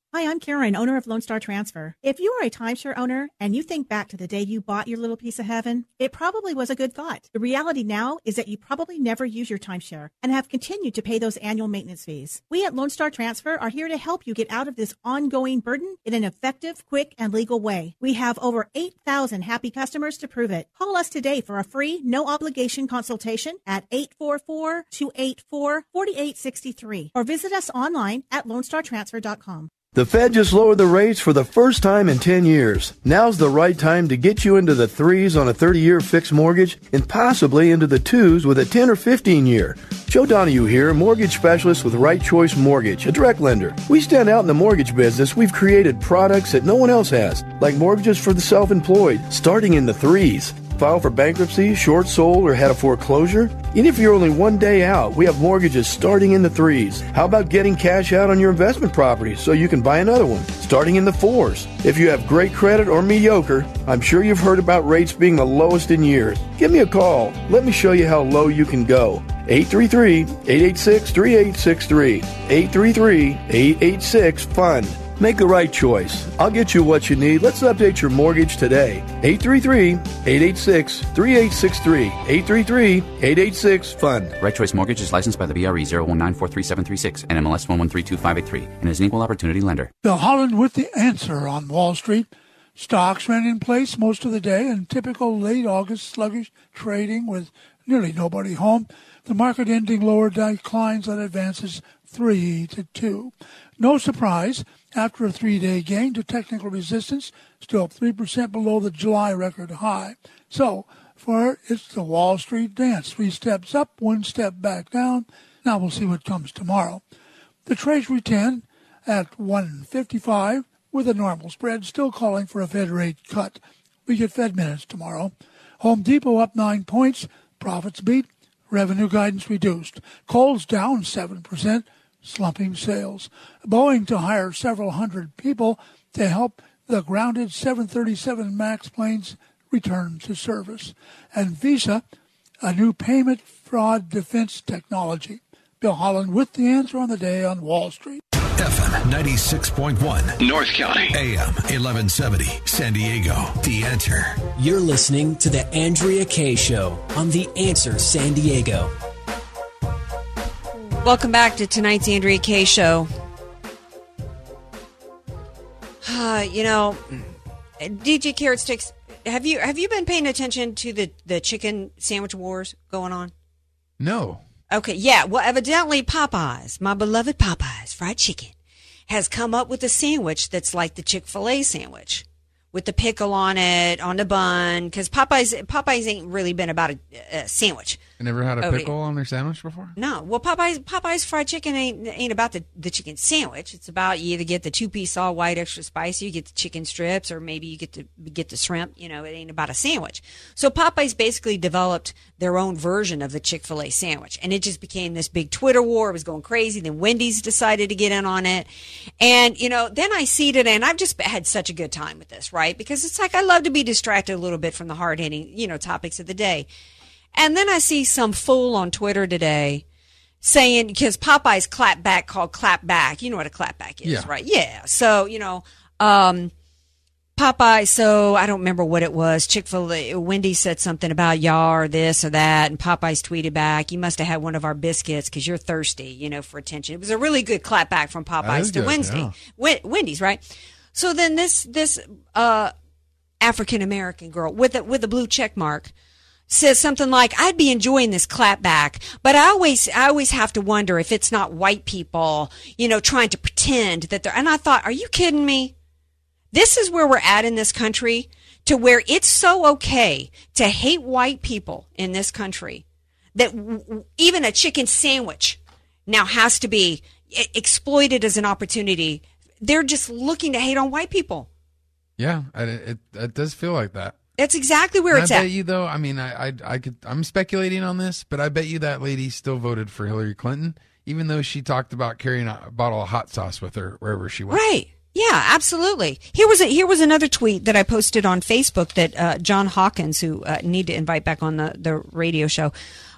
Hi, I'm Karen, owner of Lone Star Transfer. If you are a timeshare owner and you think back to the day you bought your little piece of heaven, it probably was a good thought. The reality now is that you probably never use your timeshare and have continued to pay those annual maintenance fees. We at Lone Star Transfer are here to help you get out of this ongoing burden in an effective, quick, and legal way. We have over 8,000 happy customers to prove it. Call us today for a free, no obligation consultation at 844-284-4863 or visit us online at lonestartransfer.com. The Fed just lowered the rates for the first time in 10 years. Now's the right time to get you into the threes on a 30 year fixed mortgage and possibly into the twos with a 10 or 15 year. Joe Donahue here, mortgage specialist with Right Choice Mortgage, a direct lender. We stand out in the mortgage business. We've created products that no one else has, like mortgages for the self employed, starting in the threes. Filed for bankruptcy, short sold, or had a foreclosure? Even if you're only one day out, we have mortgages starting in the threes. How about getting cash out on your investment property so you can buy another one, starting in the fours? If you have great credit or mediocre, I'm sure you've heard about rates being the lowest in years. Give me a call. Let me show you how low you can go. 833-886-3863. 833-886-FUND. Make the right choice. I'll get you what you need. Let's update your mortgage today. 833-886-3863. 833-886-FUND. Right Choice Mortgage is licensed by the BRE 019433736 and MLS 1132583 and is an equal opportunity lender. Bill Holland with the answer on Wall Street. Stocks ran in place most of the day and typical late August sluggish trading with nearly nobody home. The market ending lower declines on advances 3 to 2. No surprise, after a three day gain to technical resistance, still 3% below the July record high. So, for it's the Wall Street dance. Three steps up, one step back down. Now we'll see what comes tomorrow. The Treasury 10 at 155 with a normal spread, still calling for a Fed rate cut. We get Fed minutes tomorrow. Home Depot up nine points, profits beat, revenue guidance reduced. Kohl's down 7% slumping sales. Boeing to hire several hundred people to help the grounded 737 MAX planes return to service. And Visa, a new payment fraud defense technology. Bill Holland with the answer on the day on Wall Street. FM 96.1. North County. AM 1170. San Diego. The answer. You're listening to The Andrea Kaye Show on The Answer San Diego. Welcome back to tonight's Andrea Kaye Show. [sighs] Uh, you know, DJ Carrot Sticks, have you have you been paying attention to the the chicken sandwich wars going on? No. Okay, yeah. Well, evidently Popeyes, my beloved Popeyes fried chicken, has come up with a sandwich that's like the Chick Fil A sandwich with the pickle on it on the bun because Popeyes Popeyes ain't really been about a, a sandwich. You never had a Oh, pickle on their sandwich before? No, well, Popeyes Popeyes fried chicken ain't ain't about the, the chicken sandwich. It's about you either get the two piece all white extra spicy, you get the chicken strips, or maybe you get to get the shrimp. You know, it ain't about a sandwich. So Popeyes basically developed their own version of the Chick Fil A sandwich, and it just became this big Twitter war. It was going crazy. Then Wendy's decided to get in on it, and you know, then I see it, and I've just had such a good time with this, right? Because it's like I love to be distracted a little bit from the hard hitting, you know, topics of the day. And then I see some fool on Twitter today saying, because Popeye's clap back called clap back. You know what a clap back is, Yeah. right? Yeah. So, you know, um, Popeye, so I don't remember what it was. Chick fil A, Wendy said something about y'all or this or that, and Popeye's tweeted back, You must have had one of our biscuits because you're thirsty, you know, for attention. It was a really good clap back from Popeyes to good, Wednesday. yeah. Wen- Wendy's, right? So then this, this, uh, African American girl with a, with a blue check mark says something like, I'd be enjoying this clapback, but I always, I always have to wonder if it's not white people, you know, trying to pretend that they're, and I thought, are you kidding me? This is where we're at in this country to where it's so okay to hate white people in this country that w- even a chicken sandwich now has to be exploited as an opportunity. They're just looking to hate on white people. Yeah, it, it, it does feel like that. That's exactly where And it's I at. bet you though. I mean, I, I, I could. I'm speculating on this, but I bet you that lady still voted for Hillary Clinton, even though she talked about carrying a bottle of hot sauce with her wherever she went. Right. Yeah, absolutely. Here was a, here was another tweet that I posted on Facebook that uh, John Hawkins, who uh, need to invite back on the the radio show,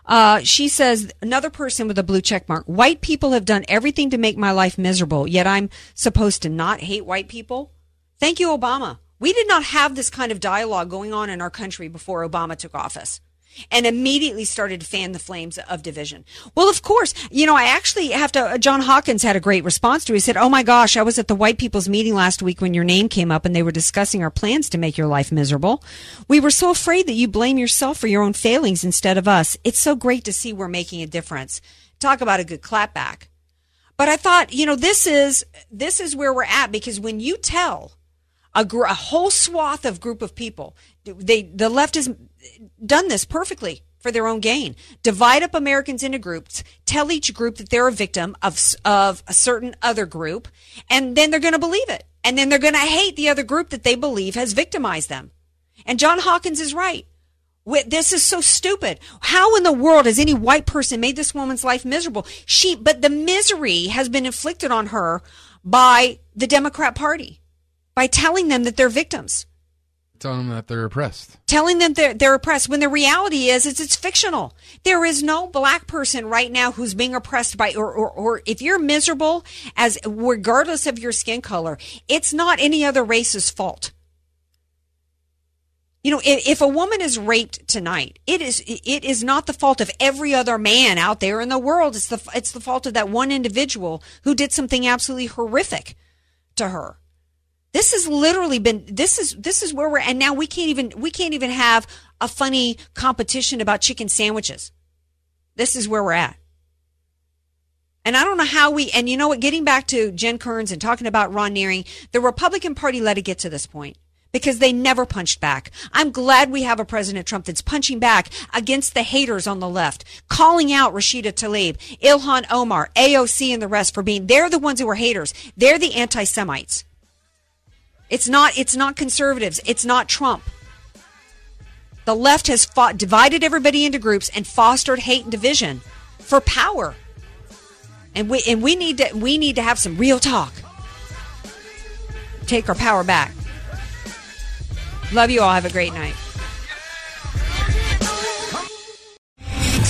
uh, she says another person with a blue check mark. White people have done everything to make my life miserable, yet I'm supposed to not hate white people. Thank you, Obama. We did not have this kind of dialogue going on in our country before Obama took office and immediately started to fan the flames of division. Well, of course, you know, I actually have to, uh, John Hawkins had a great response to it. He said, Oh my gosh, I was at the white people's meeting last week when your name came up and they were discussing our plans to make your life miserable. We were so afraid that you blame yourself for your own failings instead of us. It's so great to see we're making a difference. Talk about a good clapback. But I thought, you know, this is, this is where we're at because when you tell a, gr- a whole swath of group of people. They the left has done this perfectly for their own gain. Divide up Americans into groups, tell each group that they're a victim of of a certain other group, and then they're going to believe it. And then they're going to hate the other group that they believe has victimized them. And John Hawkins is right. This is so stupid. How in the world has any white person made this woman's life miserable? She, but the misery has been inflicted on her by the Democrat Party by telling them that they're victims, Telling them that they're oppressed. telling them they're, they're oppressed when the reality is, is it's fictional. There is no black person right now who's being oppressed by, or, or, or if you're miserable as regardless of your skin color, it's not any other race's fault. You know, if, if a woman is raped tonight, it is it is not the fault of every other man out there in the world. It's the it's the fault of that one individual who did something absolutely horrific to her. This has literally been this is this is where we're and now we can't even we can't even have a funny competition about chicken sandwiches. This is where we're at. And I don't know how we and you know what, getting back to Jen Kearns and talking about Ron Nehring, the Republican Party let it get to this point because they never punched back. I'm glad we have a President Trump that's punching back against the haters on the left, calling out Rashida Tlaib, Ilhan Omar, AOC, and the rest for being, they're the ones who are haters. They're the anti-Semites. It's not, it's not conservatives. It's not Trump. The left has fought, divided everybody into groups and fostered hate and division for power. And we, and we need to, we need to have some real talk. Take our power back. Love you all. Have a great night.